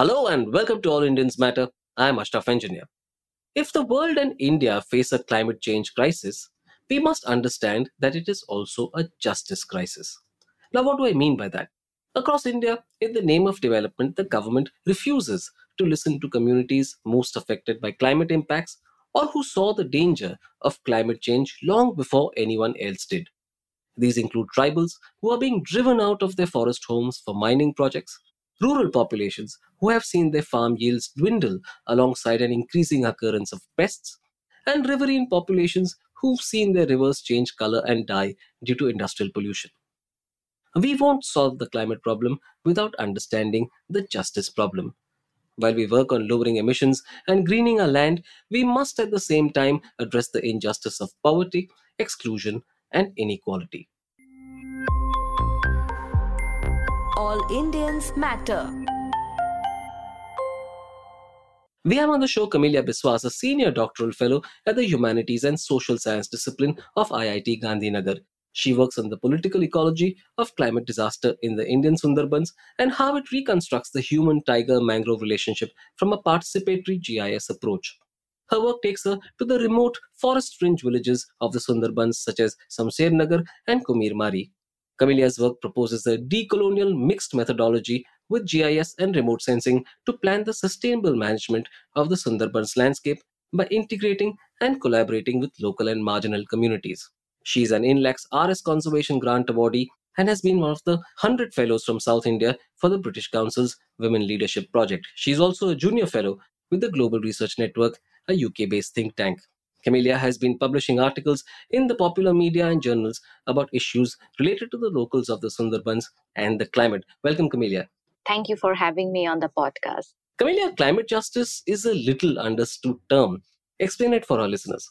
Hello and welcome to All Indians Matter. I'm Ashraf Engineer. If the world and India face a climate change crisis, we must understand that it is also a justice crisis. Now, what do I mean by that? Across India, in the name of development, the government refuses to listen to communities most affected by climate impacts or who saw the danger of climate change long before anyone else did. These include tribals who are being driven out of their forest homes for mining projects, rural populations who have seen their farm yields dwindle alongside an increasing occurrence of pests, and riverine populations who've seen their rivers change color and die due to industrial pollution. We won't solve the climate problem without understanding the justice problem. While we work on lowering emissions and greening our land, we must at the same time address the injustice of poverty, exclusion, and inequality. All Indians matter. We have on the show Camelia Biswas, a senior doctoral fellow at the Humanities and Social Science discipline of IIT Gandhinagar. She works on the political ecology of climate disaster in the Indian Sundarbans and how it reconstructs the human tiger mangrove relationship from a participatory GIS approach. Her work takes her to the remote forest fringe villages of the Sundarbans, such as Samser Nagar and Kumir Mari. Camelia's work proposes a decolonial mixed methodology with GIS and remote sensing to plan the sustainable management of the Sundarbans landscape by integrating and collaborating with local and marginal communities. She is an INLAC's RS Conservation Grant awardee and has been one of the 100 fellows from South India for the British Council's Women Leadership Project. She is also a junior fellow with the Global Research Network, a UK based think tank. Camelia has been publishing articles in the popular media and journals about issues related to the locals of the Sundarbans and the climate. Welcome, Camelia. Thank you for having me on the podcast. Camelia, climate justice is a little understood term. Explain it for our listeners.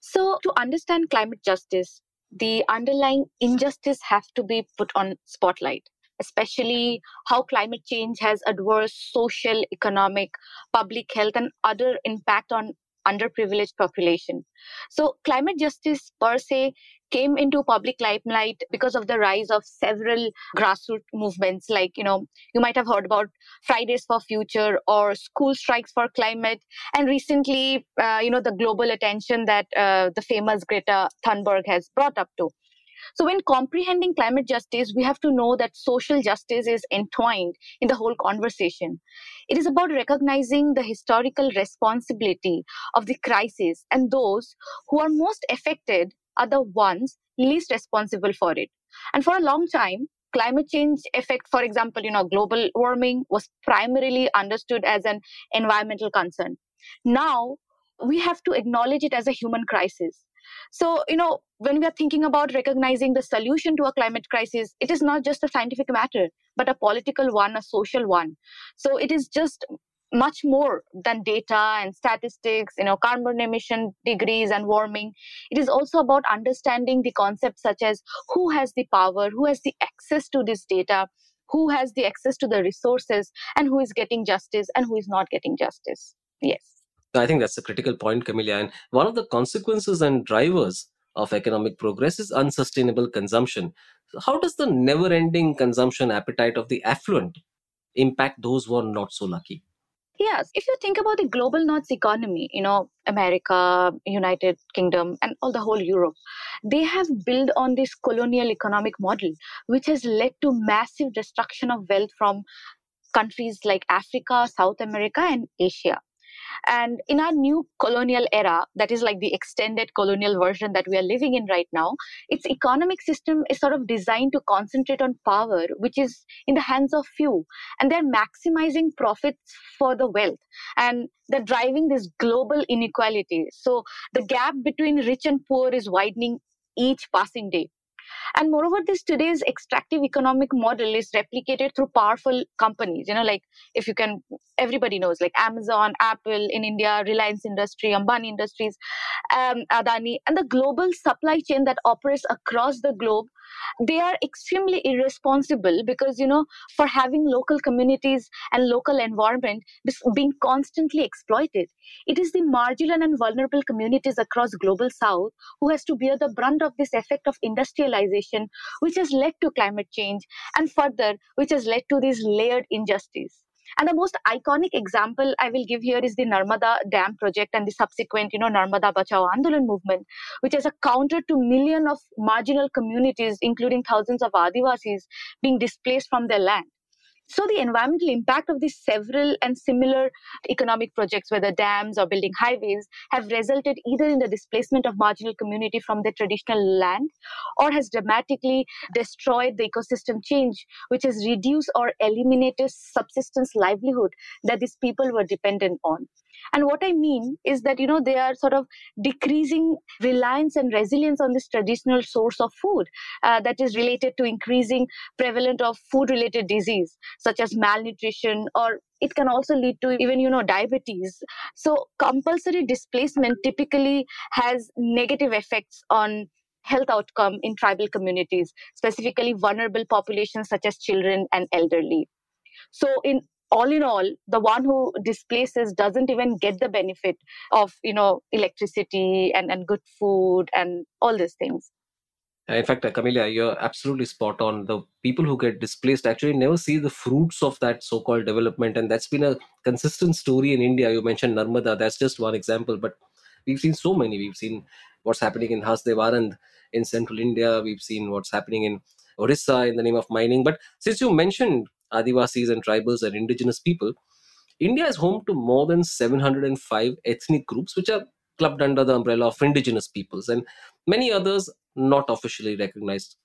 So, to understand climate justice, the underlying injustice have to be put on spotlight especially how climate change has adverse social economic public health and other impact on underprivileged population. So climate justice per se came into public limelight because of the rise of several grassroots movements like you know you might have heard about fridays for future or school strikes for climate and recently uh, you know the global attention that uh, the famous greta thunberg has brought up to so, when comprehending climate justice, we have to know that social justice is entwined in the whole conversation. It is about recognizing the historical responsibility of the crisis and those who are most affected are the ones least responsible for it. And for a long time, climate change effect, for example, you know, global warming was primarily understood as an environmental concern. Now, we have to acknowledge it as a human crisis so, you know, when we are thinking about recognizing the solution to a climate crisis, it is not just a scientific matter, but a political one, a social one. So, it is just much more than data and statistics, you know, carbon emission degrees and warming. It is also about understanding the concepts such as who has the power, who has the access to this data, who has the access to the resources, and who is getting justice and who is not getting justice. Yes. I think that's a critical point, Camelia. And one of the consequences and drivers of economic progress is unsustainable consumption. How does the never ending consumption appetite of the affluent impact those who are not so lucky? Yes, if you think about the global north economy, you know, America, United Kingdom, and all the whole Europe, they have built on this colonial economic model, which has led to massive destruction of wealth from countries like Africa, South America, and Asia. And in our new colonial era, that is like the extended colonial version that we are living in right now, its economic system is sort of designed to concentrate on power, which is in the hands of few. And they're maximizing profits for the wealth. And they're driving this global inequality. So the gap between rich and poor is widening each passing day. And moreover, this today's extractive economic model is replicated through powerful companies. You know, like if you can, everybody knows, like Amazon, Apple in India, Reliance Industry, Ambani Industries, um, Adani, and the global supply chain that operates across the globe they are extremely irresponsible because you know for having local communities and local environment being constantly exploited. It is the marginal and vulnerable communities across global south who has to bear the brunt of this effect of industrialization which has led to climate change and further which has led to this layered injustice And the most iconic example I will give here is the Narmada Dam project and the subsequent, you know, Narmada Bachao Andolan movement, which is a counter to million of marginal communities, including thousands of Adivasis, being displaced from their land. So the environmental impact of these several and similar economic projects, whether dams or building highways, have resulted either in the displacement of marginal community from their traditional land or has dramatically destroyed the ecosystem change, which has reduced or eliminated subsistence livelihood that these people were dependent on. And what I mean is that, you know, they are sort of decreasing reliance and resilience on this traditional source of food uh, that is related to increasing prevalent of food related disease, such as malnutrition or it can also lead to even you know diabetes. So compulsory displacement typically has negative effects on health outcome in tribal communities specifically vulnerable populations such as children and elderly. So in all in all the one who displaces doesn't even get the benefit of you know electricity and, and good food and all these things. Uh, in fact uh, camelia you're absolutely spot on. The people who get displaced actually never see the fruits of that so-called development and that's been a consistent story in india. You mentioned narmada that's just one example but we've seen so many. We've seen what's happening in Hasdeo Arand in central india. We've seen what's happening in orissa in the name of mining. But since you mentioned Adivasis and tribals and indigenous people, India is home to more than 705 ethnic groups which are clubbed under the umbrella of indigenous peoples and many others not officially recognized.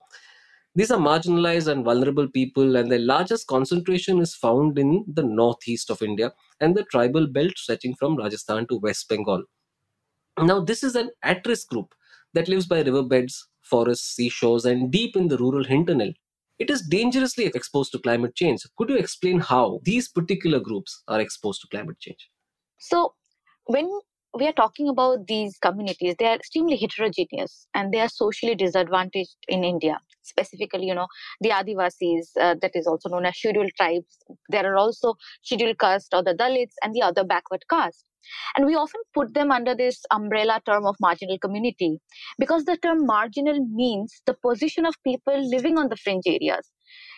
These are marginalized and vulnerable people, and their largest concentration is found in the northeast of India and the tribal belt stretching from Rajasthan to West Bengal. Now, this is an at risk group that lives by riverbeds, forests, seashores, and deep in the rural hinterland it is dangerously exposed to climate change. Could you explain how these particular groups are exposed to climate change? So, when we are talking about these communities, they are extremely heterogeneous and they are socially disadvantaged in India. Specifically, you know, the Adivasis, uh, that is also known as scheduled tribes. There are also scheduled caste or the Dalits and the other backward caste. And we often put them under this umbrella term of marginal community because the term marginal means the position of people living on the fringe areas.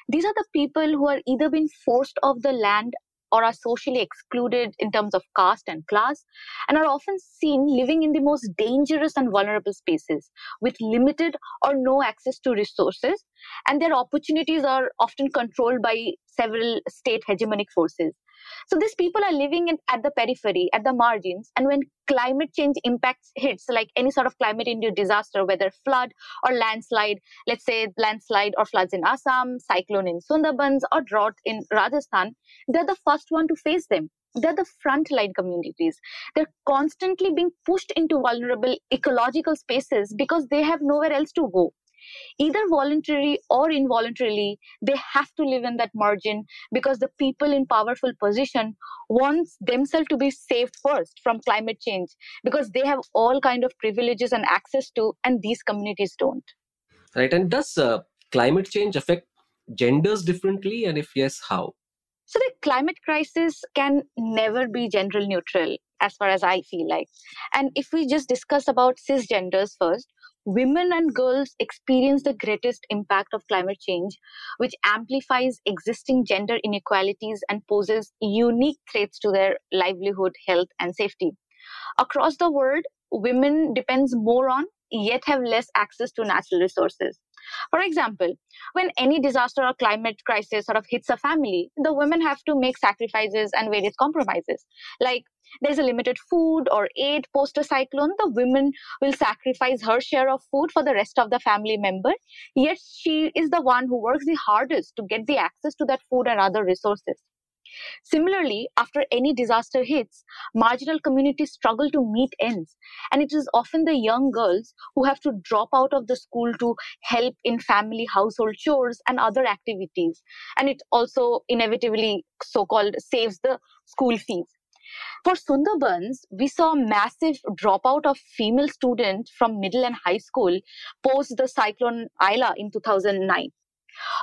These are the people who are either been forced off the land or are socially excluded in terms of caste and class, and are often seen living in the most dangerous and vulnerable spaces with limited or no access to resources, and their opportunities are often controlled by several state hegemonic forces. So these people are living in, at the periphery, at the margins, and when climate change impacts hits, like any sort of climate-induced disaster, whether flood or landslide, let's say landslide or floods in Assam, cyclone in Sundarbans, or drought in Rajasthan, they're the first one to face them they're the frontline communities. They're constantly being pushed into vulnerable ecological spaces because they have nowhere else to go either voluntarily or involuntarily they have to live in that margin because the people in powerful position wants themselves to be saved first from climate change because they have all kind of privileges and access to and these communities don't. Right and does uh, climate change affect genders differently? And if yes how? So the climate crisis can never be gender neutral as far as i feel like. And if we just discuss about cisgenders first women and girls experience the greatest impact of climate change, which amplifies existing gender inequalities and poses unique threats to their livelihood, health, and safety. Across the world, women depends more on yet have less access to natural resources. For example, when any disaster or climate crisis sort of hits a family, the women have to make sacrifices and various compromises. Like there's a limited food or aid post a cyclone, the woman will sacrifice her share of food for the rest of the family member. Yet she is the one who works the hardest to get the access to that food and other resources. Similarly, after any disaster hits, marginal communities struggle to meet ends, and it is often the young girls who have to drop out of the school to help in family household chores and other activities. And it also inevitably so called saves the school fees. For Sundarbans, we saw massive dropout of female students from middle and high school post the cyclone Aila in 2009.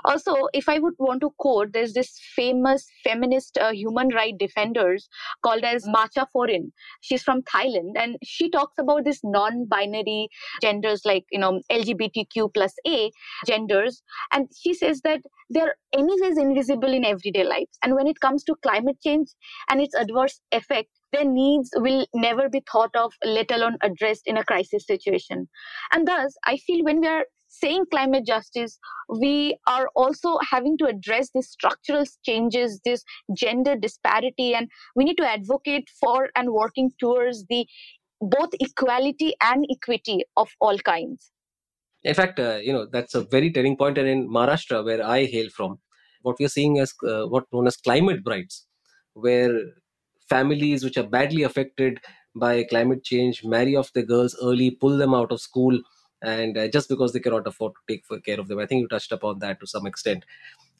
Also, if I would want to quote, there's this famous feminist uh, human right defenders called as Matcha Phorn-in. She's from Thailand, and she talks about this non-binary genders like you know LGBTQ plus A genders, and she says that they're anyways invisible in everyday life. And when it comes to climate change and its adverse effect, their needs will never be thought of, let alone addressed in a crisis situation. And thus, I feel when we are saying climate justice, we are also having to address these structural changes, this gender disparity, and we need to advocate for and working towards the both equality and equity of all kinds. In fact, uh, you know that's a very turning point. And in Maharashtra, where I hail from, what we are seeing is uh, what known as climate brides, where families which are badly affected by climate change marry off their girls early, pull them out of school, and uh, just because they cannot afford to take care of them. I think you touched upon that to some extent.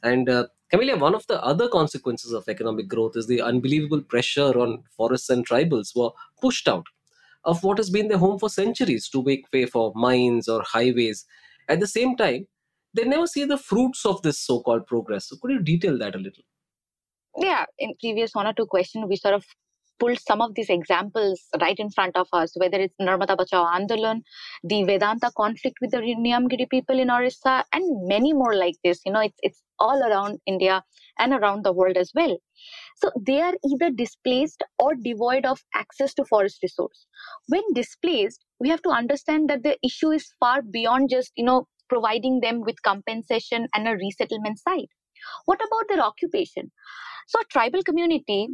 And uh, one of the other consequences of economic growth is the unbelievable pressure on forests and tribals who are pushed out of what has been their home for centuries to make way for mines or highways. At the same time, they never see the fruits of this so-called progress. So could you detail that a little? Yeah, in previous one or two questions, we sort of pulled some of these examples right in front of us, whether it's Narmada Bachao Andolan, the Vedanta conflict with the Niyamgiri people in Orissa, and many more like this. You know, it's, it's all around India and around the world as well. So they are either displaced or devoid of access to forest resource. When displaced, we have to understand that the issue is far beyond just, you know, providing them with compensation and a resettlement site. What about their occupation? So a tribal community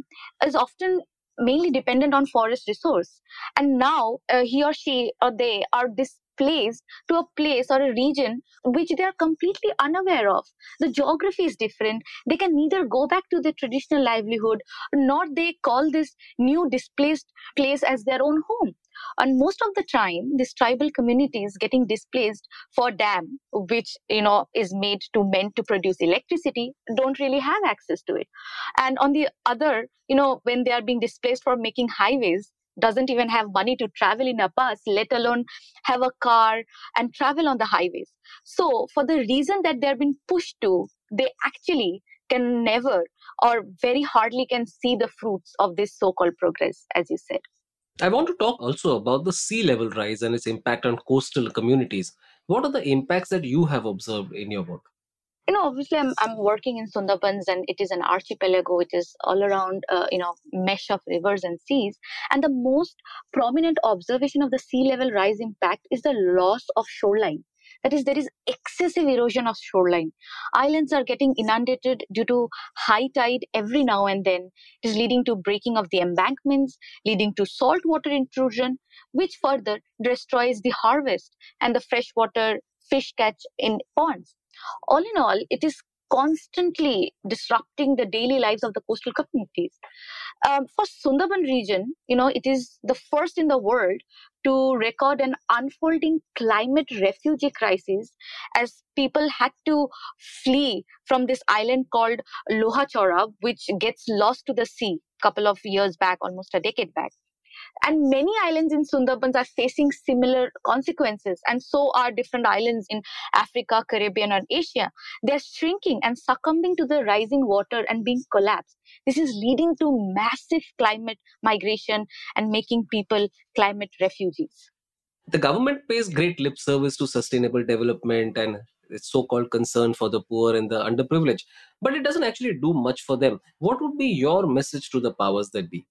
is often mainly dependent on forest resource. And now uh, he or she or they are displaced to a place or a region which they are completely unaware of. The geography is different. They can neither go back to their traditional livelihood nor they call this new displaced place as their own home and most of the time this tribal communities getting displaced for dam which you know is made to meant to produce electricity don't really have access to it. And on the other you know when they are being displaced for making highways doesn't even have money to travel in a bus let alone have a car and travel on the highways. So for the reason that they're being pushed to they actually can never or very hardly can see the fruits of this so-called progress as you said I want to talk also about the sea level rise and its impact on coastal communities. What are the impacts that you have observed in your work? You know, obviously, I'm, I'm working in Sundarbans and it is an archipelago. It is all around, uh, you know, mesh of rivers and seas. And the most prominent observation of the sea level rise impact is the loss of shoreline. That is, there is excessive erosion of shoreline. Islands are getting inundated due to high tide every now and then. It is leading to breaking of the embankments, leading to saltwater intrusion, which further destroys the harvest and the freshwater fish catch in ponds. All in all, it is constantly disrupting the daily lives of the coastal communities. Um, for Sundarban region, you know, it is the first in the world to record an unfolding climate refugee crisis as people had to flee from this island called Lohachara, which gets lost to the sea a couple of years back, almost a decade back. And many islands in Sundarbans are facing similar consequences, and so are different islands in Africa, Caribbean, and Asia. They're shrinking and succumbing to the rising water and being collapsed. This is leading to massive climate migration and making people climate refugees. The government pays great lip service to sustainable development and its so-called concern for the poor and the underprivileged, but it doesn't actually do much for them. What would be your message to the powers that be?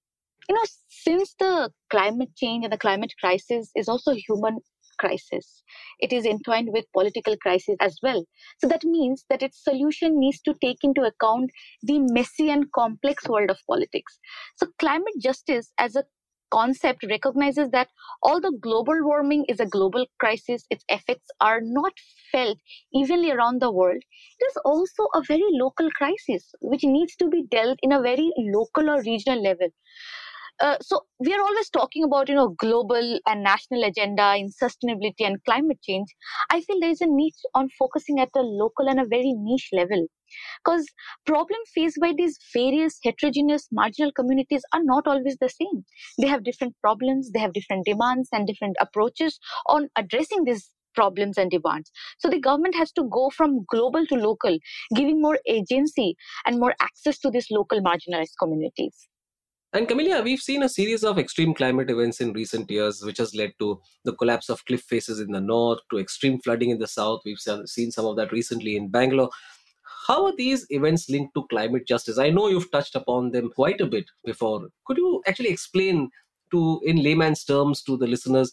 You know, since the climate change and the climate crisis is also a human crisis, it is entwined with political crisis as well. So that means that its solution needs to take into account the messy and complex world of politics. So climate justice as a concept recognizes that although global warming is a global crisis, its effects are not felt evenly around the world, it is also a very local crisis which needs to be dealt in a very local or regional level. Uh, so we are always talking about you know global and national agenda in sustainability and climate change i feel there is a need on focusing at a local and a very niche level because problems faced by these various heterogeneous marginal communities are not always the same they have different problems they have different demands and different approaches on addressing these problems and demands. So the government has to go from global to local, giving more agency and more access to these local marginalized communities. And Camelia, we've seen a series of extreme climate events in recent years, which has led to the collapse of cliff faces in the north, to extreme flooding in the south. We've seen some of that recently in Bangalore. How are these events linked to climate justice? I know you've touched upon them quite a bit before. Could you actually explain to, in layman's terms, to the listeners,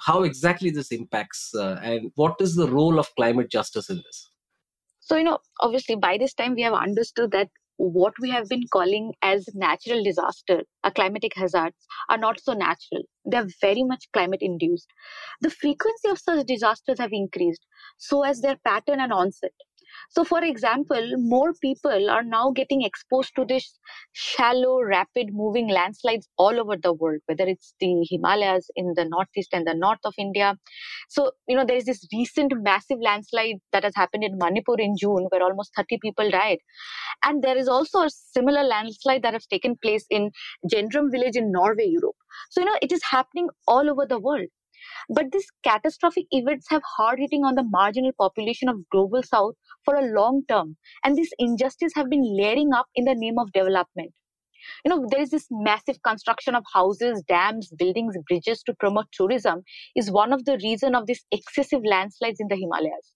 how exactly this impacts uh, and what is the role of climate justice in this? So, you know, obviously by this time we have understood that what we have been calling as natural disaster or climatic hazards are not so natural. They're very much climate induced. The frequency of such disasters have increased, so as their pattern and onset. So, for example, more people are now getting exposed to this shallow, rapid moving landslides all over the world, whether it's the Himalayas in the northeast and the north of India. So, you know, there is this recent massive landslide that has happened in Manipur in June where almost 30 people died. And there is also a similar landslide that has taken place in Gjerdrum village in Norway, Europe. So, you know, it is happening all over the world. But these catastrophic events have hard hitting on the marginal population of global south for a long term. And these injustices have been layering up in the name of development. You know, there is this massive construction of houses, dams, buildings, bridges to promote tourism is one of the reason of this excessive landslides in the Himalayas.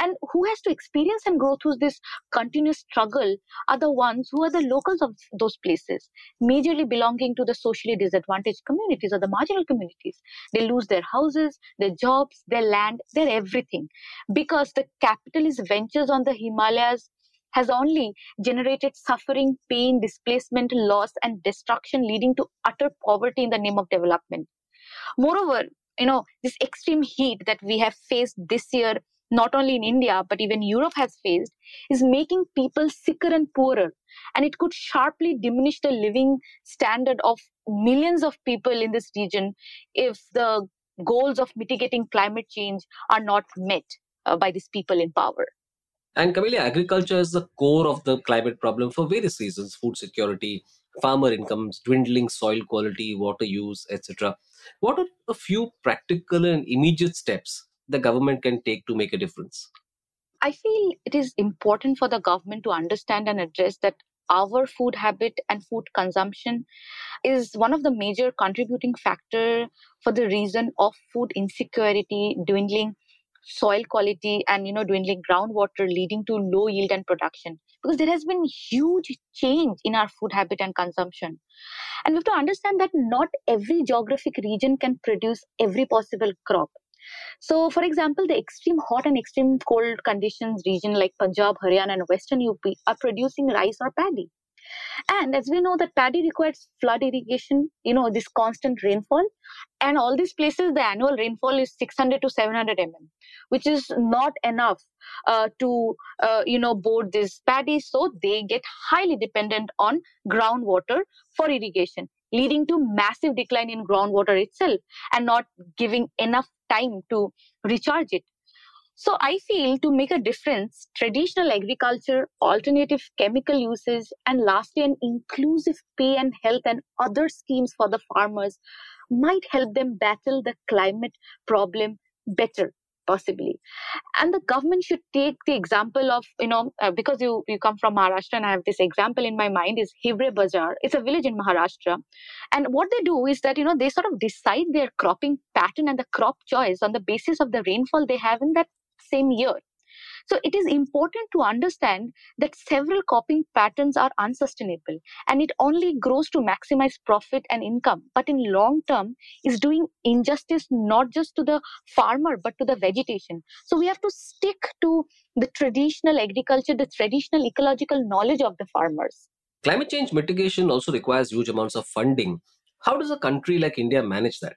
And who has to experience and go through this continuous struggle are the ones who are the locals of those places, majorly belonging to the socially disadvantaged communities or the marginal communities. They lose their houses, their jobs, their land, their everything because the capitalist ventures on the Himalayas has only generated suffering, pain, displacement, loss, and destruction, leading to utter poverty in the name of development. Moreover, you know, this extreme heat that we have faced this year not only in India, but even Europe has faced, is making people sicker and poorer. And it could sharply diminish the living standard of millions of people in this region if the goals of mitigating climate change are not met uh, by these people in power. And Camelia, agriculture is the core of the climate problem for various reasons food security, farmer incomes, dwindling soil quality, water use, etc. What are a few practical and immediate steps the government can take to make a difference? I feel it is important for the government to understand and address that our food habit and food consumption is one of the major contributing factor for the reason of food insecurity dwindling soil quality and you know dwindling groundwater leading to low yield and production. Because there has been huge change in our food habit and consumption. And we have to understand that not every geographic region can produce every possible crop so, for example, the extreme hot and extreme cold conditions region like Punjab, Haryana, and Western UP are producing rice or paddy. And as we know that paddy requires flood irrigation, you know, this constant rainfall. And all these places, the annual rainfall is 600 to 700 mm, which is not enough uh, to, uh, you know, board this paddy. So they get highly dependent on groundwater for irrigation leading to massive decline in groundwater itself and not giving enough time to recharge it. So I feel to make a difference, traditional agriculture, alternative chemical uses, and lastly, an inclusive pay and health and other schemes for the farmers might help them battle the climate problem better possibly. And the government should take the example of you know uh, because you you come from maharashtra and i have this example in my mind is Hiware Bazar it's a village in maharashtra. And what they do is that you know they sort of decide their cropping pattern and the crop choice on the basis of the rainfall they have in that same year so it is important to understand that several coping patterns are unsustainable and it only grows to maximize profit and income. But in long term is doing injustice not just to the farmer but to the vegetation. So we have to stick to the traditional agriculture, the traditional ecological knowledge of the farmers. Climate change mitigation also requires huge amounts of funding. How does a country like India manage that?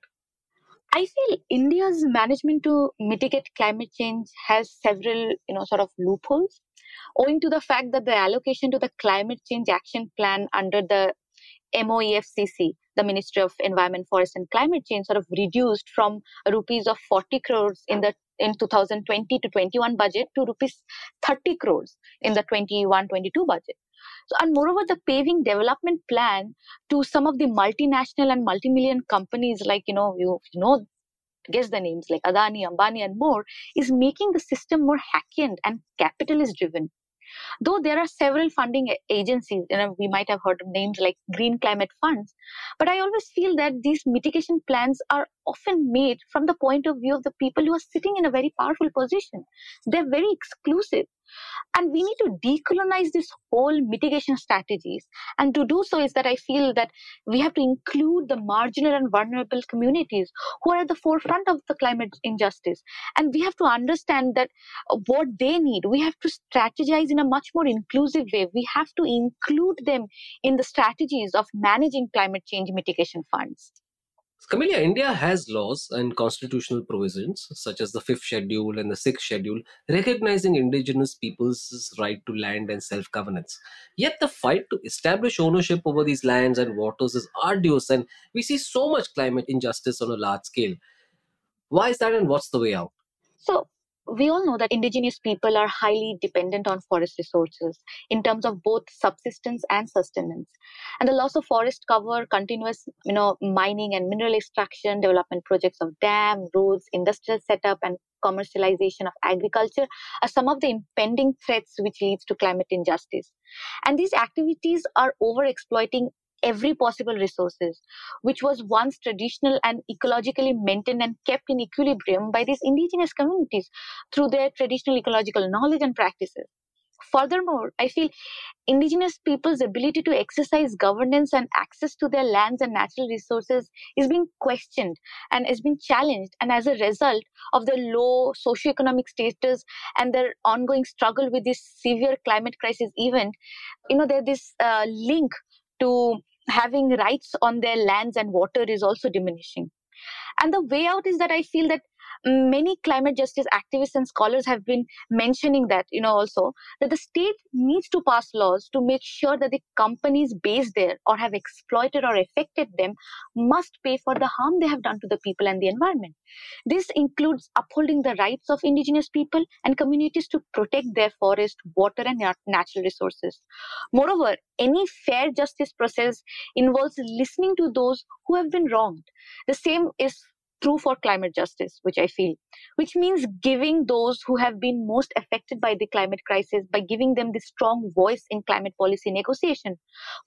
I feel India's management to mitigate climate change has several, you know, sort of loopholes, owing to the fact that the allocation to the climate change action plan under the MOEFCC, the Ministry of Environment, Forest and Climate Change, sort of reduced from rupees of 40 crores in the in 2020 to 21 budget to rupees 30 crores in the 21 22 budget. So, and moreover, the paving development plan to some of the multinational and multi-million companies, like you know, you, you know, guess the names like Adani, Ambani, and more, is making the system more hacky and capitalist driven. Though there are several funding agencies, you know, we might have heard of names like Green Climate Funds, but I always feel that these mitigation plans are often made from the point of view of the people who are sitting in a very powerful position. They're very exclusive. And we need to decolonize this whole mitigation strategies. And to do so is that I feel that we have to include the marginal and vulnerable communities who are at the forefront of the climate injustice. And we have to understand that uh, what they need, we have to strategize in a much more inclusive way. We have to include them in the strategies of managing climate change mitigation funds. Camelia, India has laws and constitutional provisions, such as the fifth schedule and the sixth schedule, recognizing indigenous peoples' right to land and self governance. Yet the fight to establish ownership over these lands and waters is arduous, and we see so much climate injustice on a large scale. Why is that, and what's the way out? So, we all know that indigenous people are highly dependent on forest resources in terms of both subsistence and sustenance. And the loss of forest cover continuous you know mining and mineral extraction development projects of dam roads industrial setup and commercialization of agriculture are some of the impending threats which leads to climate injustice. And these activities are over exploiting every possible resources, which was once traditional and ecologically maintained and kept in equilibrium by these indigenous communities through their traditional ecological knowledge and practices. Furthermore, I feel indigenous people's ability to exercise governance and access to their lands and natural resources is being questioned and is being challenged. And as a result of their low socioeconomic status and their ongoing struggle with this severe climate crisis event, you know, there's this uh, link to having rights on their lands and water is also diminishing. And the way out is that I feel that many climate justice activists and scholars have been mentioning that you know also that the state needs to pass laws to make sure that the companies based there or have exploited or affected them must pay for the harm they have done to the people and the environment. This includes upholding the rights of indigenous people and communities to protect their forest water and natural resources. Moreover any fair justice process involves listening to those who have been wronged. The same is true for climate justice, which I feel, which means giving those who have been most affected by the climate crisis by giving them the strong voice in climate policy negotiation.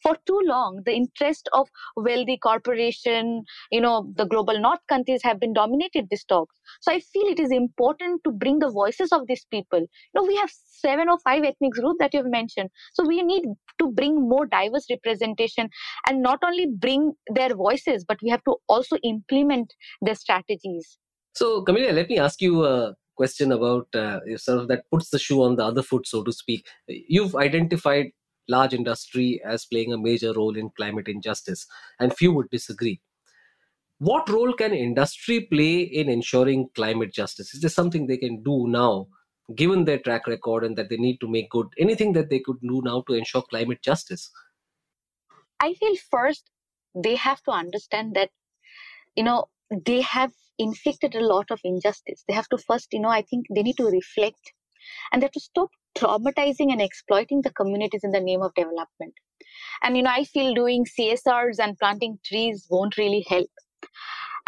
For too long, the interest of wealthy corporation, you know, the global north countries have been dominated these talks. So I feel it is important to bring the voices of these people. You know, we have seven or five ethnic groups that you've mentioned. So we need to bring more diverse representation and not only bring their voices, but we have to also implement their strategies. So, Camelia, let me ask you a question about uh, of that puts the shoe on the other foot, so to speak. You've identified large industry as playing a major role in climate injustice, and few would disagree. What role can industry play in ensuring climate justice? Is there something they can do now, given their track record, and that they need to make good? Anything that they could do now to ensure climate justice? I feel first they have to understand that, you know, they have inflicted a lot of injustice. They have to first, you know, I think they need to reflect and they have to stop traumatizing and exploiting the communities in the name of development. And, you know, I feel doing CSRs and planting trees won't really help.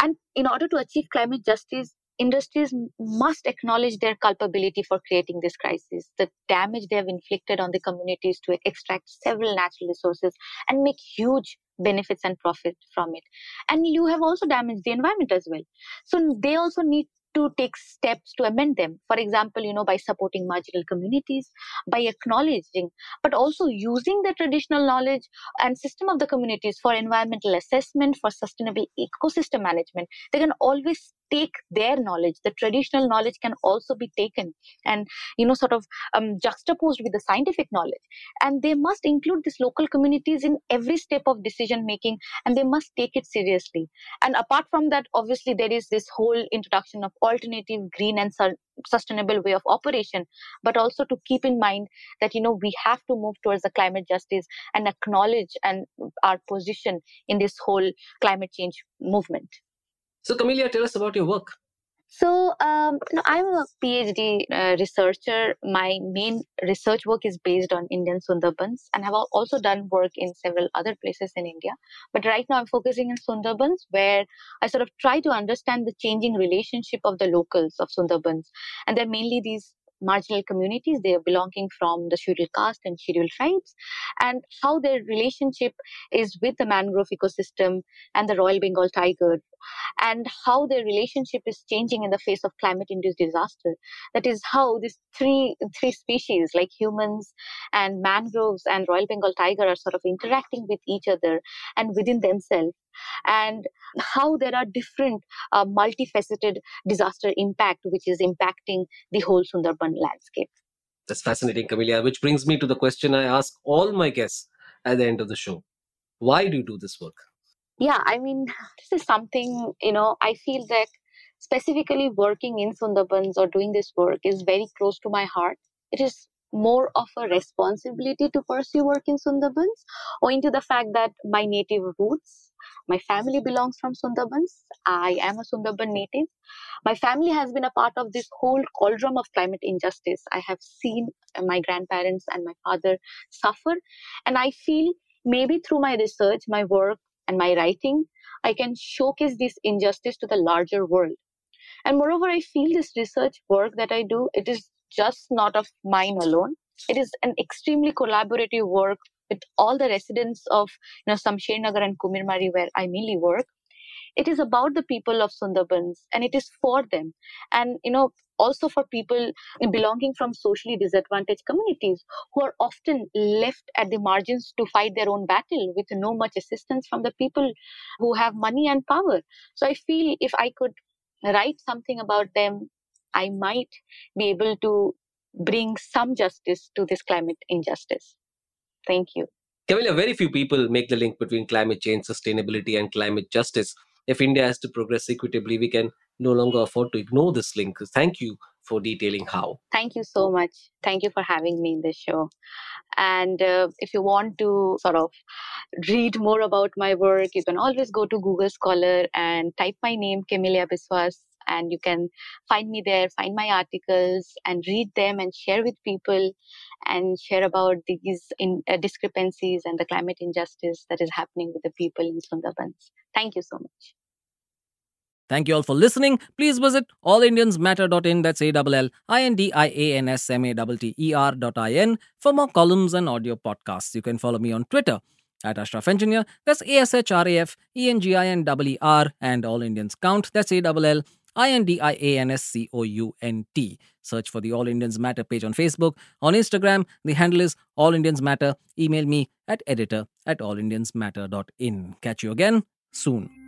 And in order to achieve climate justice, industries must acknowledge their culpability for creating this crisis, the damage they have inflicted on the communities to extract several natural resources and make huge benefits and profit from it. And you have also damaged the environment as well. So they also need to take steps to amend them. For example you know by supporting marginal communities by acknowledging but also using the traditional knowledge and system of the communities for environmental assessment for sustainable ecosystem management. They can always take their knowledge. The traditional knowledge can also be taken and you know sort of um, juxtaposed with the scientific knowledge. And they must include these local communities in every step of decision making and they must take it seriously. And apart from that obviously there is this whole introduction of alternative green and su- sustainable way of operation but also to keep in mind that you know we have to move towards the climate justice and acknowledge and our position in this whole climate change movement so, Camelia, tell us about your work. So, um, no, I'm a PhD uh, researcher. My main research work is based on Indian Sundarbans, and I've also done work in several other places in India. But right now, I'm focusing in Sundarbans, where I sort of try to understand the changing relationship of the locals of Sundarbans, and they're mainly these marginal communities they are belonging from the scheduled caste and scheduled tribes. And how their relationship is with the mangrove ecosystem and the royal bengal tiger and how their relationship is changing in the face of climate induced disaster. That is how these three three species like humans and mangroves and royal bengal tiger are sort of interacting with each other and within themselves and how there are different uh, multifaceted disaster impact which is impacting the whole sundarban landscape. That's fascinating camelia which brings me to the question i ask all my guests at the end of the show. Why do you do this work? Yeah i mean this is something you know i feel that specifically working in sundarbans or doing this work is very close to my heart. It is more of a responsibility to pursue work in sundarbans owing to the fact that my native roots my family belongs from Sundarbans. I am a Sundarban native. My family has been a part of this whole cauldron of climate injustice. I have seen uh, my grandparents and my father suffer, and I feel maybe through my research, my work, and my writing, I can showcase this injustice to the larger world. And moreover, I feel this research work that I do, it is just not of mine alone. It is an extremely collaborative work with all the residents of you know Samsher Nagar and Kumirmari where I mainly work. It is about the people of Sundarbans and it is for them. And you know, also for people belonging from socially disadvantaged communities who are often left at the margins to fight their own battle with no much assistance from the people who have money and power. So I feel if I could write something about them, I might be able to bring some justice to this climate injustice. Thank you. Camelia, very few people make the link between climate change, sustainability, and climate justice. If India has to progress equitably, we can no longer afford to ignore this link. Thank you for detailing how. Thank you so much. Thank you for having me in this show. And uh, if you want to sort of read more about my work, you can always go to Google Scholar and type my name, Camelia Biswas, and you can find me there, find my articles, and read them and share with people and share about these in, uh, discrepancies and the climate injustice that is happening with the people in Sundarbans. Thank you so much. Thank you all for listening. Please visit allindiansmatter.in, that's A-L-L-I-N-D-I-A-N-S-M-A-T-T-E-R dot I-N for more columns and audio podcasts. You can follow me on Twitter at Ashraf Engineer, that's A-S-H-R-A-F-E-N-G-I-N-E-R, and All Indians Count, that's A-L-L I-N-D-I-A-N-S-C-O-U-N-T. Search for the All Indians Matter page on Facebook. On Instagram, the handle is All Indians Matter. Email me at editor at allindiansmatter.in. Catch you again soon.